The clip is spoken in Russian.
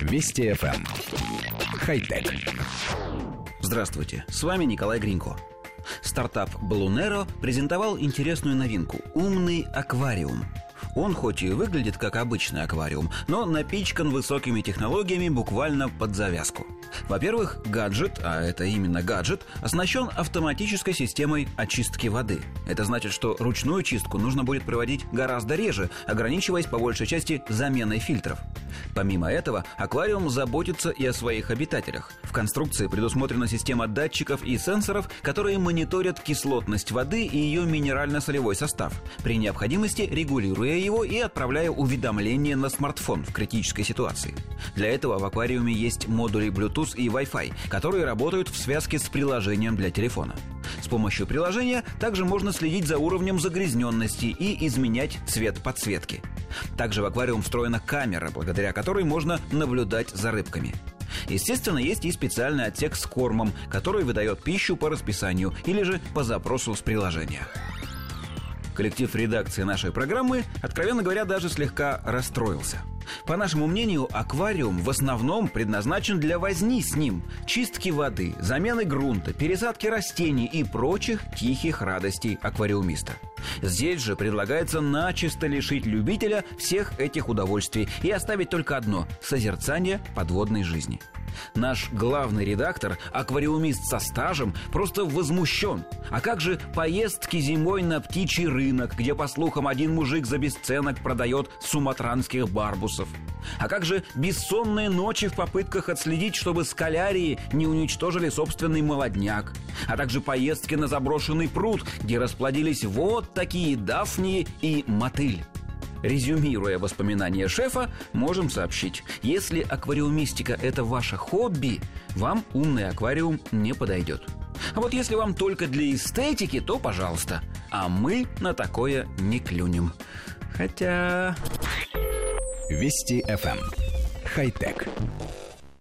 Вести FM. Эм. Хай-тек. Здравствуйте, с вами Николай Гринько. Стартап Balloonero презентовал интересную новинку – умный аквариум – он хоть и выглядит как обычный аквариум, но напичкан высокими технологиями буквально под завязку. Во-первых, гаджет, а это именно гаджет, оснащен автоматической системой очистки воды. Это значит, что ручную чистку нужно будет проводить гораздо реже, ограничиваясь по большей части заменой фильтров. Помимо этого, аквариум заботится и о своих обитателях. В конструкции предусмотрена система датчиков и сенсоров, которые мониторят кислотность воды и ее минерально-солевой состав, при необходимости регулируя его и отправляя уведомления на смартфон в критической ситуации. Для этого в аквариуме есть модули Bluetooth и Wi-Fi, которые работают в связке с приложением для телефона. С помощью приложения также можно следить за уровнем загрязненности и изменять цвет подсветки. Также в аквариум встроена камера, благодаря которой можно наблюдать за рыбками. Естественно, есть и специальный отсек с кормом, который выдает пищу по расписанию или же по запросу с приложения. Коллектив редакции нашей программы, откровенно говоря, даже слегка расстроился – по нашему мнению, аквариум в основном предназначен для возни с ним, чистки воды, замены грунта, пересадки растений и прочих тихих радостей аквариумиста. Здесь же предлагается начисто лишить любителя всех этих удовольствий и оставить только одно – созерцание подводной жизни – Наш главный редактор, аквариумист со стажем, просто возмущен. А как же поездки зимой на птичий рынок, где, по слухам, один мужик за бесценок продает суматранских барбусов? А как же бессонные ночи в попытках отследить, чтобы скалярии не уничтожили собственный молодняк? А также поездки на заброшенный пруд, где расплодились вот такие дафнии и мотыль? Резюмируя воспоминания шефа, можем сообщить, если аквариумистика – это ваше хобби, вам умный аквариум не подойдет. А вот если вам только для эстетики, то пожалуйста. А мы на такое не клюнем. Хотя... Вести FM. Эм. Хай-тек.